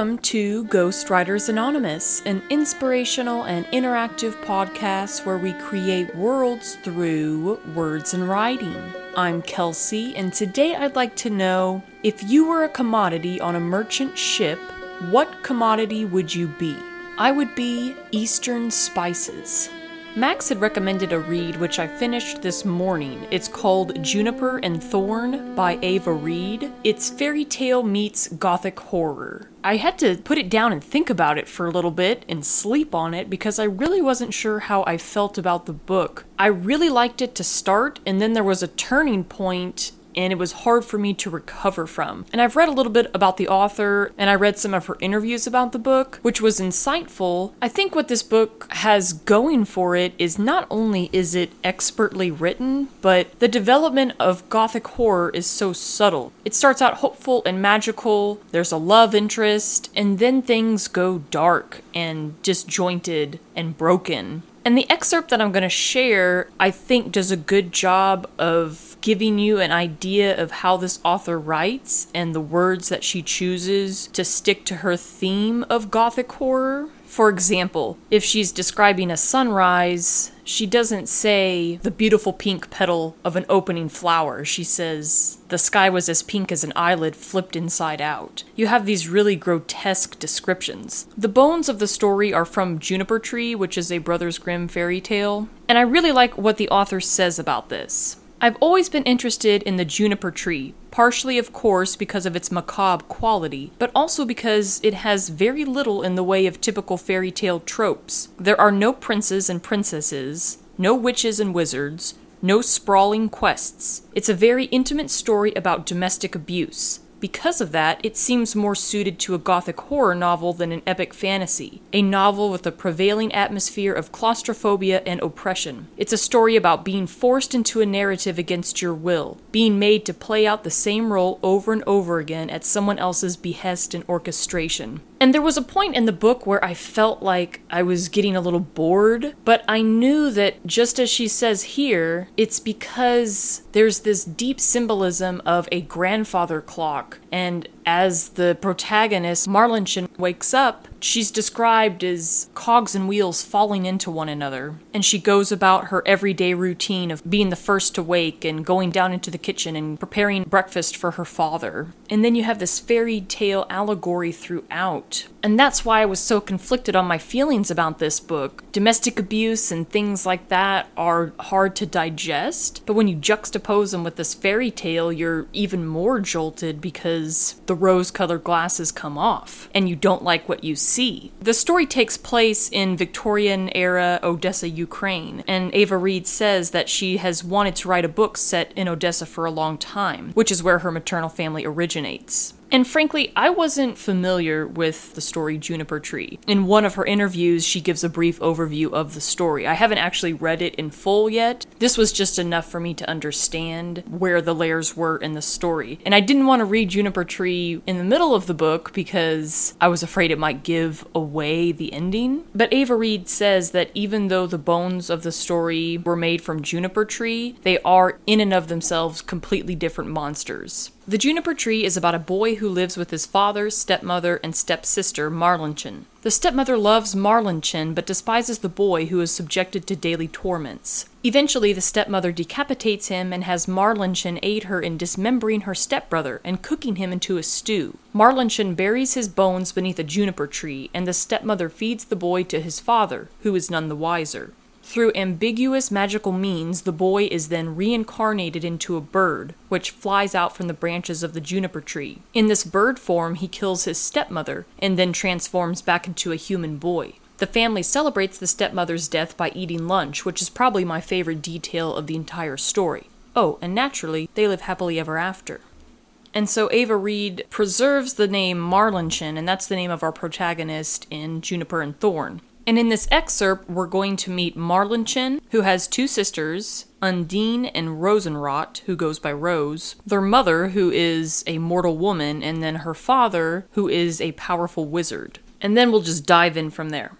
Welcome to Ghostwriters Anonymous, an inspirational and interactive podcast where we create worlds through words and writing. I'm Kelsey, and today I'd like to know if you were a commodity on a merchant ship, what commodity would you be? I would be Eastern spices. Max had recommended a read which I finished this morning. It's called Juniper and Thorn by Ava Reid. It's fairy tale meets gothic horror. I had to put it down and think about it for a little bit and sleep on it because I really wasn't sure how I felt about the book. I really liked it to start, and then there was a turning point and it was hard for me to recover from. And I've read a little bit about the author and I read some of her interviews about the book, which was insightful. I think what this book has going for it is not only is it expertly written, but the development of gothic horror is so subtle. It starts out hopeful and magical, there's a love interest, and then things go dark and disjointed and broken. And the excerpt that I'm going to share, I think, does a good job of giving you an idea of how this author writes and the words that she chooses to stick to her theme of gothic horror. For example, if she's describing a sunrise, she doesn't say the beautiful pink petal of an opening flower. She says the sky was as pink as an eyelid flipped inside out. You have these really grotesque descriptions. The bones of the story are from Juniper Tree, which is a Brothers Grimm fairy tale, and I really like what the author says about this. I've always been interested in the juniper tree, partially, of course, because of its macabre quality, but also because it has very little in the way of typical fairy tale tropes. There are no princes and princesses, no witches and wizards, no sprawling quests. It's a very intimate story about domestic abuse. Because of that, it seems more suited to a gothic horror novel than an epic fantasy, a novel with a prevailing atmosphere of claustrophobia and oppression. It's a story about being forced into a narrative against your will, being made to play out the same role over and over again at someone else's behest and orchestration. And there was a point in the book where I felt like I was getting a little bored, but I knew that just as she says here, it's because there's this deep symbolism of a grandfather clock. And as the protagonist, Marlinchen, wakes up, she's described as cogs and wheels falling into one another. And she goes about her everyday routine of being the first to wake and going down into the kitchen and preparing breakfast for her father. And then you have this fairy tale allegory throughout. And that's why I was so conflicted on my feelings about this book. Domestic abuse and things like that are hard to digest, but when you juxtapose them with this fairy tale, you're even more jolted because the rose colored glasses come off and you don't like what you see. The story takes place in Victorian era Odessa, Ukraine, and Ava Reid says that she has wanted to write a book set in Odessa for a long time, which is where her maternal family originates. And frankly, I wasn't familiar with the story Juniper Tree. In one of her interviews, she gives a brief overview of the story. I haven't actually read it in full yet. This was just enough for me to understand where the layers were in the story. And I didn't want to read Juniper Tree in the middle of the book because I was afraid it might give away the ending. But Ava Reid says that even though the bones of the story were made from Juniper Tree, they are in and of themselves completely different monsters. The Juniper Tree is about a boy who lives with his father, stepmother, and stepsister, Marlinchen. The stepmother loves Marlinchen but despises the boy who is subjected to daily torments. Eventually, the stepmother decapitates him and has Marlinchen aid her in dismembering her stepbrother and cooking him into a stew. Marlinchen buries his bones beneath a juniper tree, and the stepmother feeds the boy to his father, who is none the wiser. Through ambiguous magical means, the boy is then reincarnated into a bird, which flies out from the branches of the juniper tree. In this bird form, he kills his stepmother and then transforms back into a human boy. The family celebrates the stepmother's death by eating lunch, which is probably my favorite detail of the entire story. Oh, and naturally, they live happily ever after. And so Ava Reid preserves the name Marlinchen, and that's the name of our protagonist in Juniper and Thorn. And in this excerpt, we're going to meet Marlinchen, who has two sisters, Undine and Rosenrot, who goes by Rose, their mother, who is a mortal woman, and then her father, who is a powerful wizard. And then we'll just dive in from there.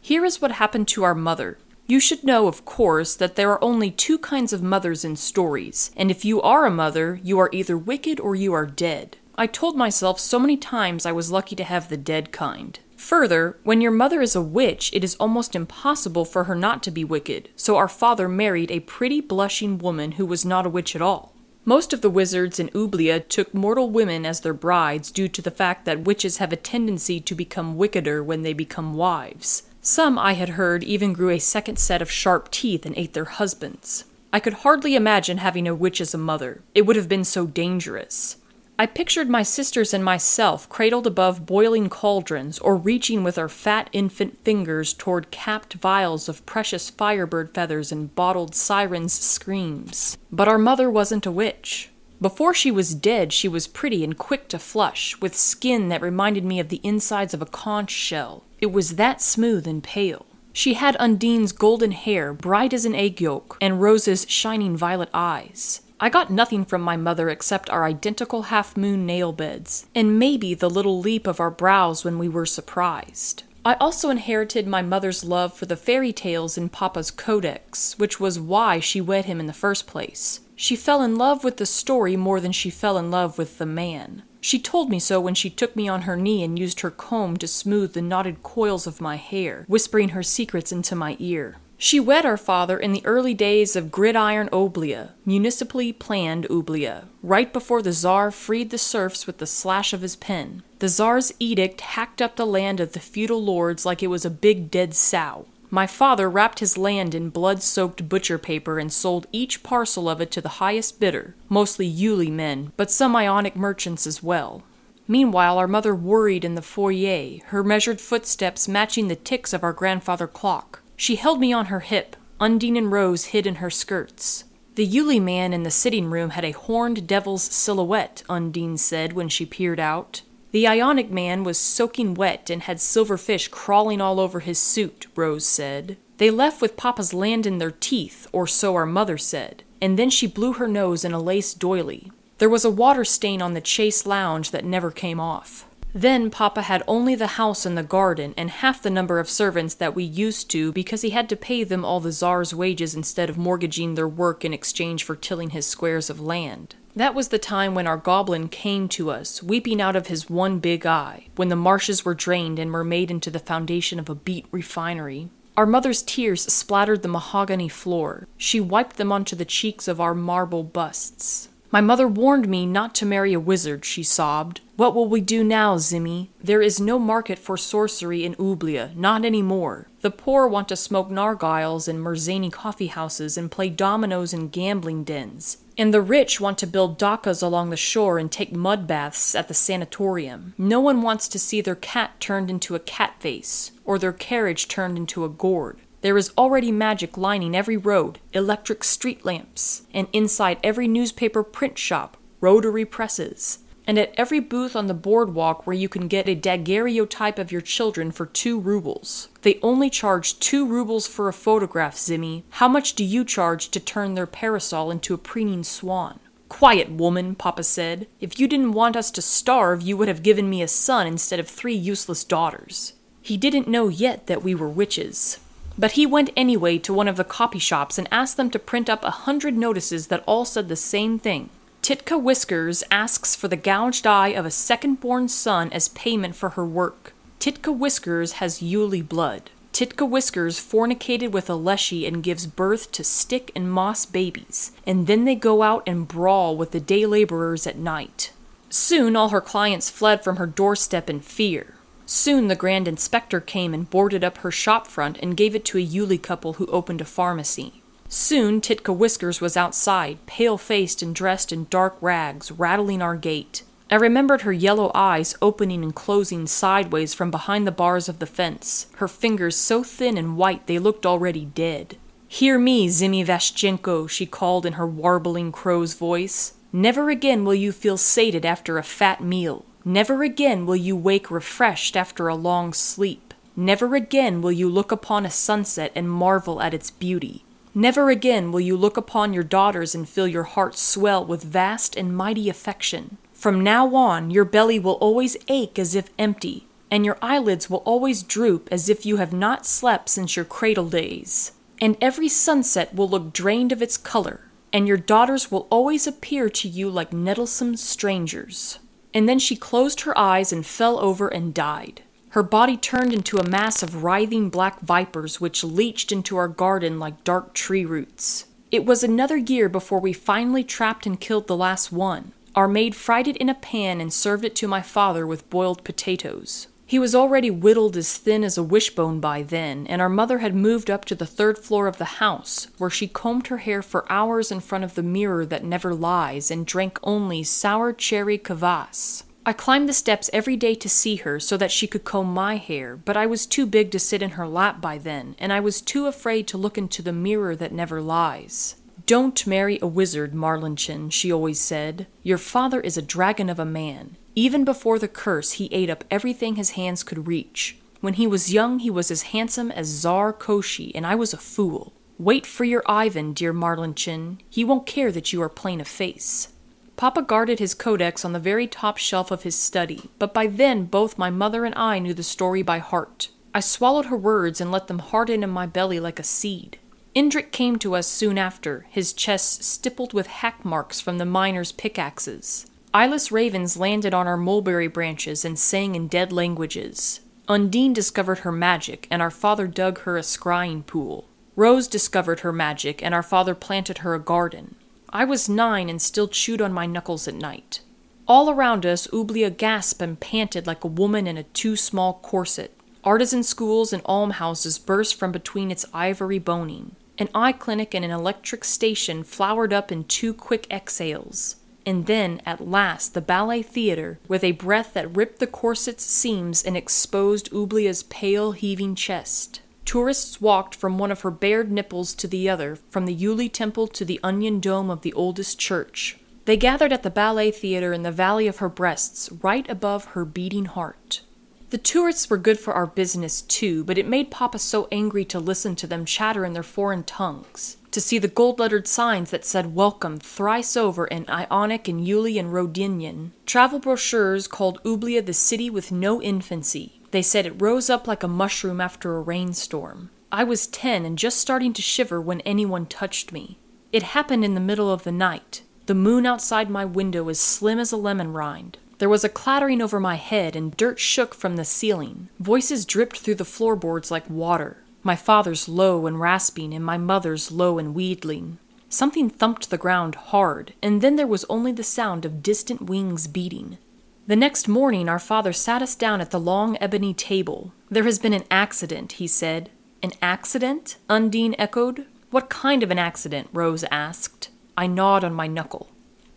Here is what happened to our mother. You should know, of course, that there are only two kinds of mothers in stories, and if you are a mother, you are either wicked or you are dead. I told myself so many times I was lucky to have the dead kind. Further, when your mother is a witch, it is almost impossible for her not to be wicked, so our father married a pretty blushing woman who was not a witch at all. Most of the wizards in Oblya took mortal women as their brides due to the fact that witches have a tendency to become wickeder when they become wives. Some, I had heard, even grew a second set of sharp teeth and ate their husbands. I could hardly imagine having a witch as a mother. It would have been so dangerous. I pictured my sisters and myself cradled above boiling cauldrons or reaching with our fat infant fingers toward capped vials of precious firebird feathers and bottled sirens' screams. But our mother wasn't a witch. Before she was dead, she was pretty and quick to flush, with skin that reminded me of the insides of a conch shell. It was that smooth and pale. She had Undine's golden hair, bright as an egg yolk, and Rose's shining violet eyes. I got nothing from my mother except our identical half moon nail beds, and maybe the little leap of our brows when we were surprised. I also inherited my mother's love for the fairy tales in Papa's codex, which was why she wed him in the first place. She fell in love with the story more than she fell in love with the man. She told me so when she took me on her knee and used her comb to smooth the knotted coils of my hair, whispering her secrets into my ear. She wed our father in the early days of gridiron Oblya, municipally planned Oblya, right before the Czar freed the serfs with the slash of his pen. The Czar's edict hacked up the land of the feudal lords like it was a big dead sow. My father wrapped his land in blood soaked butcher paper and sold each parcel of it to the highest bidder, mostly Yuli men, but some Ionic merchants as well. Meanwhile, our mother worried in the foyer, her measured footsteps matching the ticks of our grandfather clock. She held me on her hip, Undine and Rose hid in her skirts. The Yuli man in the sitting room had a horned devil's silhouette, Undine said when she peered out. The Ionic man was soaking wet and had silver fish crawling all over his suit, Rose said. They left with Papa's land in their teeth, or so our mother said, and then she blew her nose in a lace doily. There was a water stain on the chase lounge that never came off. Then Papa had only the house and the garden and half the number of servants that we used to because he had to pay them all the czar's wages instead of mortgaging their work in exchange for tilling his squares of land. That was the time when our goblin came to us, weeping out of his one big eye, when the marshes were drained and were made into the foundation of a beet refinery. Our mother's tears splattered the mahogany floor. She wiped them onto the cheeks of our marble busts. My mother warned me not to marry a wizard, she sobbed. What will we do now, Zimmy? There is no market for sorcery in Oblya, not any more. The poor want to smoke narghiles in Merzani coffee houses and play dominoes in gambling dens. And the rich want to build dachas along the shore and take mud baths at the sanatorium. No one wants to see their cat turned into a cat face, or their carriage turned into a gourd. There is already magic lining every road, electric street lamps, and inside every newspaper print shop, rotary presses, and at every booth on the boardwalk where you can get a daguerreotype of your children for two rubles. They only charge two rubles for a photograph, Zimmy. How much do you charge to turn their parasol into a preening swan? Quiet, woman, Papa said. If you didn't want us to starve, you would have given me a son instead of three useless daughters. He didn't know yet that we were witches. But he went anyway to one of the copy shops and asked them to print up a hundred notices that all said the same thing. Titka Whiskers asks for the gouged eye of a second born son as payment for her work. Titka Whiskers has Yuli blood. Titka Whiskers fornicated with a leshy and gives birth to stick and moss babies, and then they go out and brawl with the day laborers at night. Soon all her clients fled from her doorstep in fear. Soon the Grand Inspector came and boarded up her shop front and gave it to a Yuli couple who opened a pharmacy. Soon Titka Whiskers was outside, pale faced and dressed in dark rags, rattling our gate. I remembered her yellow eyes opening and closing sideways from behind the bars of the fence, her fingers so thin and white they looked already dead. Hear me, Zimmy Vashchenko, she called in her warbling crow's voice. Never again will you feel sated after a fat meal. Never again will you wake refreshed after a long sleep. Never again will you look upon a sunset and marvel at its beauty. Never again will you look upon your daughters and feel your heart swell with vast and mighty affection. From now on, your belly will always ache as if empty, and your eyelids will always droop as if you have not slept since your cradle days. And every sunset will look drained of its color, and your daughters will always appear to you like nettlesome strangers. And then she closed her eyes and fell over and died. Her body turned into a mass of writhing black vipers which leached into our garden like dark tree roots. It was another year before we finally trapped and killed the last one. Our maid fried it in a pan and served it to my father with boiled potatoes. He was already whittled as thin as a wishbone by then, and our mother had moved up to the third floor of the house, where she combed her hair for hours in front of the mirror that never lies and drank only sour cherry kvass. I climbed the steps every day to see her so that she could comb my hair, but I was too big to sit in her lap by then, and I was too afraid to look into the mirror that never lies. Don't marry a wizard, Marlinchen, she always said. Your father is a dragon of a man. Even before the curse, he ate up everything his hands could reach. When he was young, he was as handsome as Tsar Koschei, and I was a fool. Wait for your Ivan, dear Marlinchen. He won't care that you are plain of face. Papa guarded his codex on the very top shelf of his study, but by then both my mother and I knew the story by heart. I swallowed her words and let them harden in my belly like a seed. Indrik came to us soon after, his chest stippled with hack marks from the miners' pickaxes. Eyeless ravens landed on our mulberry branches and sang in dead languages. Undine discovered her magic, and our father dug her a scrying pool. Rose discovered her magic, and our father planted her a garden. I was nine and still chewed on my knuckles at night. All around us, Oblya gasped and panted like a woman in a too small corset. Artisan schools and almhouses burst from between its ivory boning. An eye clinic and an electric station flowered up in two quick exhales. And then, at last, the ballet theater, with a breath that ripped the corset's seams and exposed Oblya's pale, heaving chest. Tourists walked from one of her bared nipples to the other, from the Yuli temple to the onion dome of the oldest church. They gathered at the ballet theater in the valley of her breasts, right above her beating heart. The tourists were good for our business too, but it made Papa so angry to listen to them chatter in their foreign tongues, to see the gold lettered signs that said welcome thrice over in Ionic and Yuli and Rodinian, travel brochures called Oblya the city with no infancy. They said it rose up like a mushroom after a rainstorm. I was ten and just starting to shiver when anyone touched me. It happened in the middle of the night. The moon outside my window as slim as a lemon rind. There was a clattering over my head, and dirt shook from the ceiling. Voices dripped through the floorboards like water. My father's low and rasping, and my mother's low and wheedling. Something thumped the ground hard, and then there was only the sound of distant wings beating. The next morning, our father sat us down at the long ebony table. There has been an accident, he said. An accident? Undine echoed. What kind of an accident? Rose asked. I gnawed on my knuckle.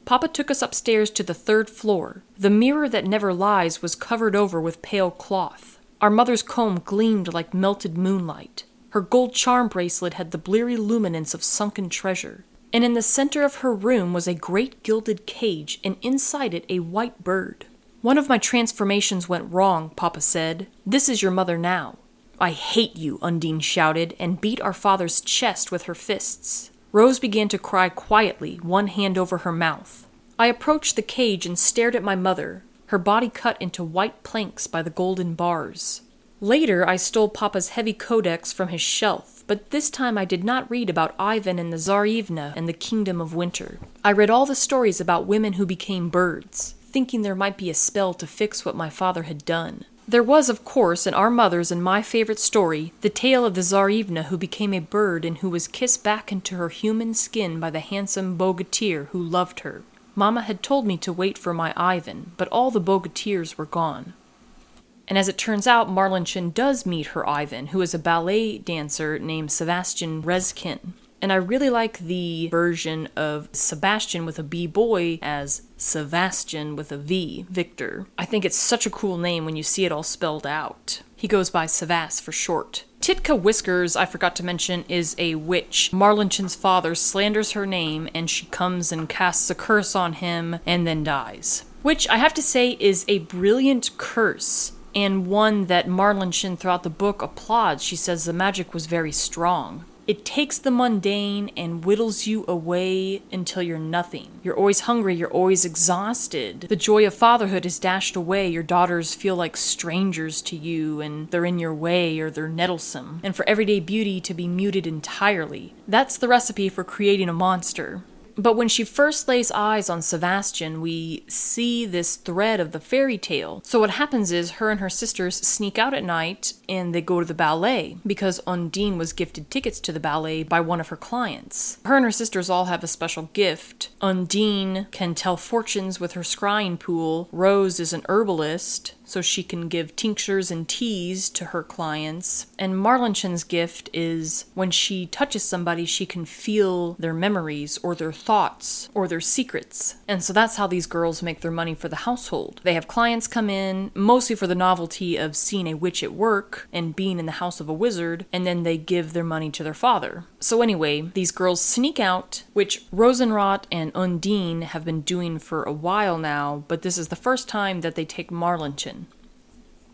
Papa took us upstairs to the third floor. The mirror that never lies was covered over with pale cloth. Our mother's comb gleamed like melted moonlight. Her gold charm bracelet had the bleary luminance of sunken treasure. And in the center of her room was a great gilded cage, and inside it a white bird. One of my transformations went wrong, Papa said. This is your mother now. I hate you, Undine shouted, and beat our father's chest with her fists. Rose began to cry quietly, one hand over her mouth. I approached the cage and stared at my mother, her body cut into white planks by the golden bars. Later, I stole Papa's heavy codex from his shelf, but this time I did not read about Ivan and the Tsarevna and the Kingdom of Winter. I read all the stories about women who became birds, thinking there might be a spell to fix what my father had done. There was, of course, in our mother's and my favorite story, the tale of the Tsarevna who became a bird and who was kissed back into her human skin by the handsome bogatyr who loved her. Mamma had told me to wait for my Ivan, but all the bogatyrs were gone. And as it turns out, Marlinchen does meet her Ivan, who is a ballet dancer named Sebastian Rezkin. And I really like the version of Sebastian with a B boy as Sevastyan with a V, Victor. I think it's such a cool name when you see it all spelled out. He goes by Sevas for short. Titka Whiskers, I forgot to mention, is a witch. Marlinchen's father slanders her name and she comes and casts a curse on him and then dies. Which I have to say is a brilliant curse and one that Marlinchen throughout the book applauds. She says the magic was very strong. It takes the mundane and whittles you away until you're nothing. You're always hungry, you're always exhausted. The joy of fatherhood is dashed away. Your daughters feel like strangers to you and they're in your way or they're nettlesome. And for everyday beauty to be muted entirely. That's the recipe for creating a monster. But when she first lays eyes on Sebastian, we see this thread of the fairy tale. So what happens is her and her sisters sneak out at night and they go to the ballet because Undine was gifted tickets to the ballet by one of her clients. Her and her sisters all have a special gift. Undine can tell fortunes with her scrying pool. Rose is an herbalist so she can give tinctures and teas to her clients. And Marlinchen's gift is when she touches somebody, she can feel their memories or their thoughts or their secrets. And so that's how these girls make their money for the household. They have clients come in, mostly for the novelty of seeing a witch at work and being in the house of a wizard, and then they give their money to their father. So, anyway, these girls sneak out, which Rosenrot and Undine have been doing for a while now, but this is the first time that they take Marlinchen.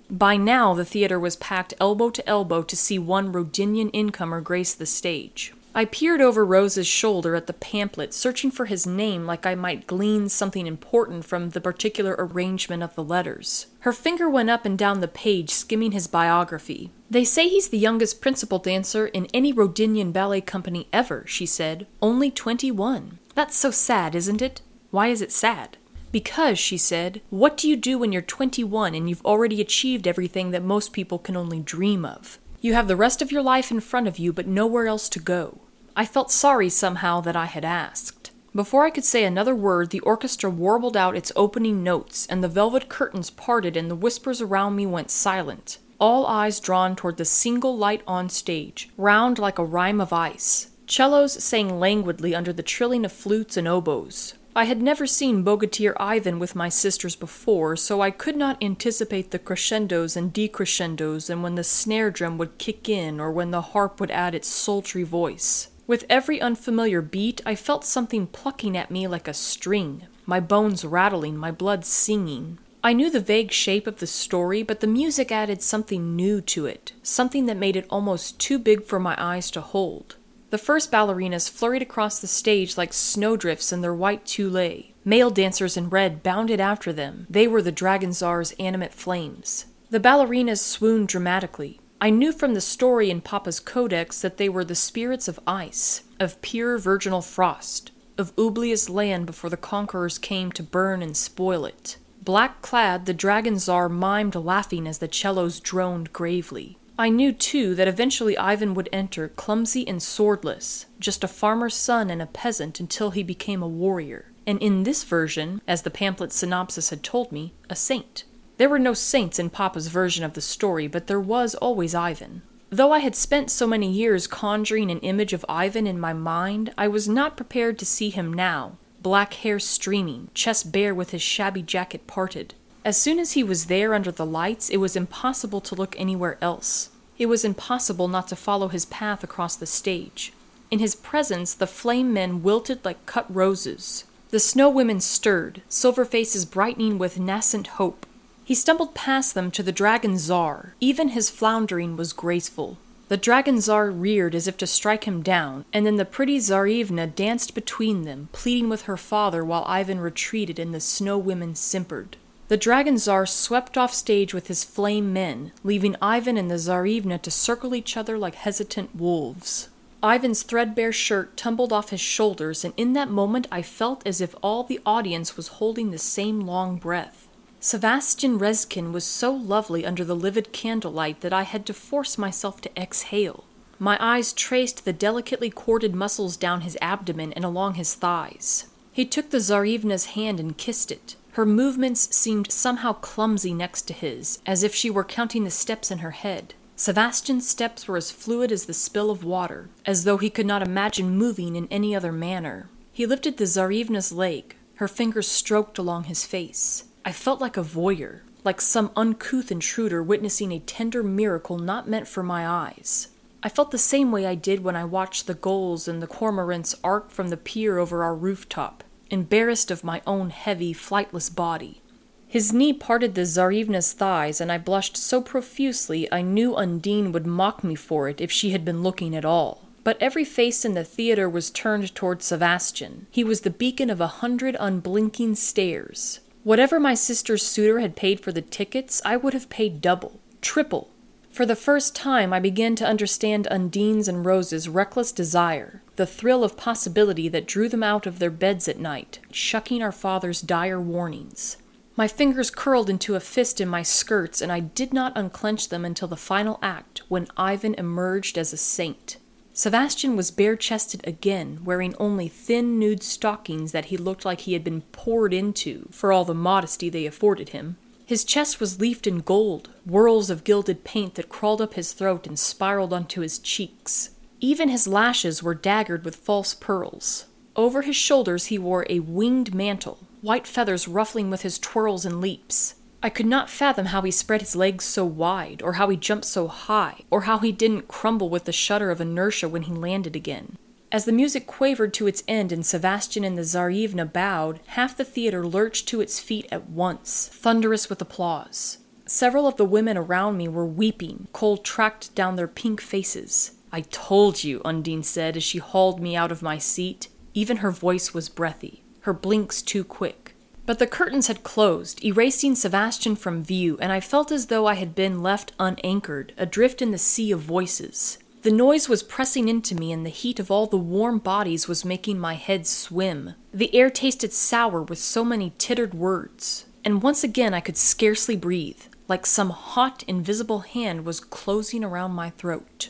By now, the theater was packed elbow to elbow to see one Rodinian incomer grace the stage. I peered over Rose's shoulder at the pamphlet, searching for his name like I might glean something important from the particular arrangement of the letters. Her finger went up and down the page, skimming his biography. They say he's the youngest principal dancer in any Rodinian ballet company ever, she said. Only twenty one. That's so sad, isn't it? Why is it sad? Because, she said, what do you do when you're 21 and you've already achieved everything that most people can only dream of? You have the rest of your life in front of you, but nowhere else to go. I felt sorry somehow that I had asked. Before I could say another word, the orchestra warbled out its opening notes, and the velvet curtains parted, and the whispers around me went silent. All eyes drawn toward the single light on stage, round like a rime of ice. Cellos sang languidly under the trilling of flutes and oboes. I had never seen Bogatyr Ivan with my sisters before, so I could not anticipate the crescendos and decrescendos and when the snare drum would kick in or when the harp would add its sultry voice. With every unfamiliar beat, I felt something plucking at me like a string, my bones rattling, my blood singing. I knew the vague shape of the story, but the music added something new to it, something that made it almost too big for my eyes to hold. The first ballerinas flurried across the stage like snowdrifts in their white tulle. Male dancers in red bounded after them. They were the Dragon Tsar's animate flames. The ballerinas swooned dramatically. I knew from the story in Papa's codex that they were the spirits of ice, of pure virginal frost, of Oblya's land before the conquerors came to burn and spoil it. Black clad, the Dragon Tsar mimed laughing as the cellos droned gravely. I knew, too, that eventually Ivan would enter, clumsy and swordless, just a farmer's son and a peasant until he became a warrior. And in this version, as the pamphlet synopsis had told me, a saint. There were no saints in Papa's version of the story, but there was always Ivan. Though I had spent so many years conjuring an image of Ivan in my mind, I was not prepared to see him now, black hair streaming, chest bare with his shabby jacket parted. As soon as he was there under the lights, it was impossible to look anywhere else. It was impossible not to follow his path across the stage. In his presence, the flame men wilted like cut roses. The snow women stirred, silver faces brightening with nascent hope. He stumbled past them to the Dragon Tsar. Even his floundering was graceful. The Dragon Tsar reared as if to strike him down, and then the pretty Tsarevna danced between them, pleading with her father while Ivan retreated and the snow women simpered. The Dragon Tsar swept off stage with his flame men, leaving Ivan and the Tsarevna to circle each other like hesitant wolves. Ivan's threadbare shirt tumbled off his shoulders, and in that moment I felt as if all the audience was holding the same long breath. Sebastian Rezkin was so lovely under the livid candlelight that I had to force myself to exhale. My eyes traced the delicately corded muscles down his abdomen and along his thighs. He took the Tsarevna's hand and kissed it. Her movements seemed somehow clumsy next to his, as if she were counting the steps in her head. Sebastian's steps were as fluid as the spill of water, as though he could not imagine moving in any other manner. He lifted the Tsarevna's leg. Her fingers stroked along his face. I felt like a voyeur, like some uncouth intruder witnessing a tender miracle not meant for my eyes. I felt the same way I did when I watched the gulls and the cormorants arc from the pier over our rooftop embarrassed of my own heavy, flightless body. His knee parted the Tsarevna's thighs, and I blushed so profusely I knew Undine would mock me for it if she had been looking at all. But every face in the theater was turned toward Sebastian. He was the beacon of a hundred unblinking stares. Whatever my sister's suitor had paid for the tickets, I would have paid double, triple. For the first time, I began to understand Undine's and Rose's reckless desire, the thrill of possibility that drew them out of their beds at night, shucking our father's dire warnings. My fingers curled into a fist in my skirts, and I did not unclench them until the final act, when Ivan emerged as a saint. Sebastian was bare chested again, wearing only thin nude stockings that he looked like he had been poured into, for all the modesty they afforded him. His chest was leafed in gold, whirls of gilded paint that crawled up his throat and spiraled onto his cheeks. Even his lashes were daggered with false pearls. Over his shoulders he wore a winged mantle, white feathers ruffling with his twirls and leaps. I could not fathom how he spread his legs so wide, or how he jumped so high, or how he didn't crumble with the shudder of inertia when he landed again. As the music quavered to its end and Sebastian and the Tsarevna bowed, half the theater lurched to its feet at once, thunderous with applause. Several of the women around me were weeping, cold tracked down their pink faces. I told you, Undine said as she hauled me out of my seat. Even her voice was breathy, her blinks too quick. But the curtains had closed, erasing Sebastian from view, and I felt as though I had been left unanchored, adrift in the sea of voices. The noise was pressing into me, and the heat of all the warm bodies was making my head swim. The air tasted sour with so many tittered words, and once again I could scarcely breathe, like some hot, invisible hand was closing around my throat.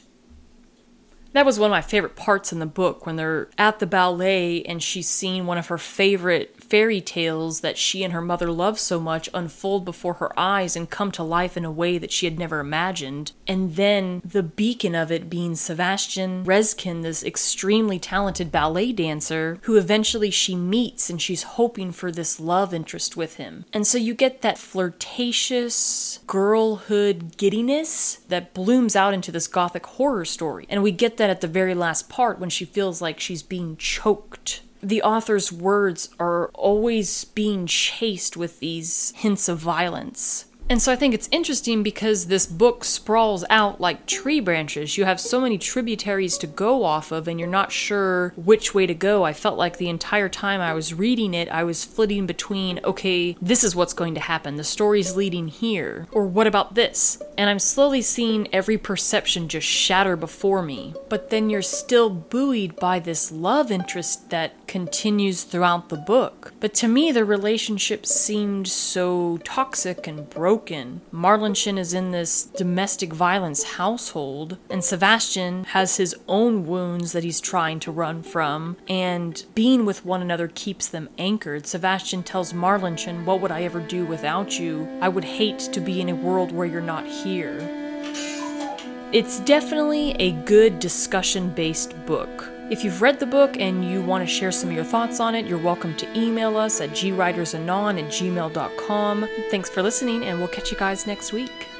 That was one of my favorite parts in the book when they're at the ballet and she's seeing one of her favorite fairy tales that she and her mother loved so much unfold before her eyes and come to life in a way that she had never imagined. And then the beacon of it being Sebastian Rezkin, this extremely talented ballet dancer who eventually she meets and she's hoping for this love interest with him. And so you get that flirtatious girlhood giddiness that blooms out into this gothic horror story. And we get that at the very last part when she feels like she's being choked the author's words are always being chased with these hints of violence. And so I think it's interesting because this book sprawls out like tree branches. You have so many tributaries to go off of, and you're not sure which way to go. I felt like the entire time I was reading it, I was flitting between, okay, this is what's going to happen. The story's leading here. Or what about this? And I'm slowly seeing every perception just shatter before me. But then you're still buoyed by this love interest that continues throughout the book. But to me, the relationship seemed so toxic and broken. Marlinchen is in this domestic violence household, and Sebastian has his own wounds that he's trying to run from, and being with one another keeps them anchored. Sebastian tells Marlinchen, What would I ever do without you? I would hate to be in a world where you're not here. It's definitely a good discussion based book. If you've read the book and you want to share some of your thoughts on it, you're welcome to email us at gwritersanon at gmail.com. Thanks for listening, and we'll catch you guys next week.